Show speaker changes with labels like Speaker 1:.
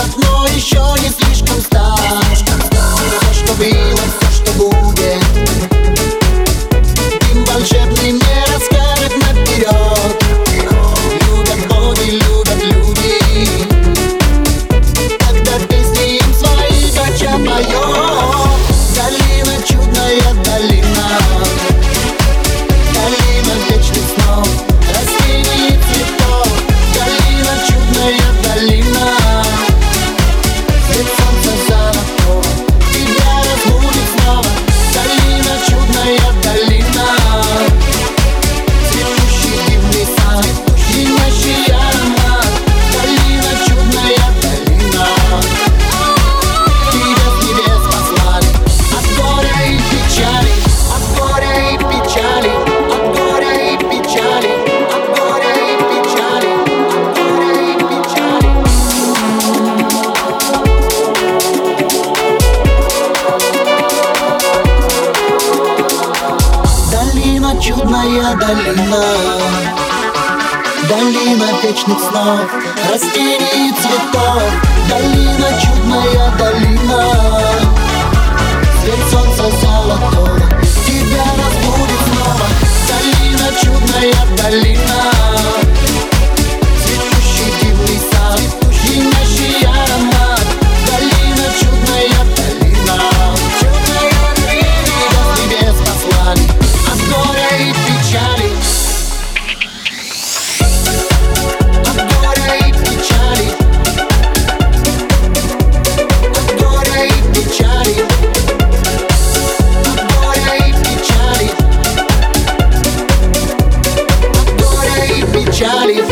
Speaker 1: all моя долина Долина вечных снов, растений и цветов Долина чудная долина Charlie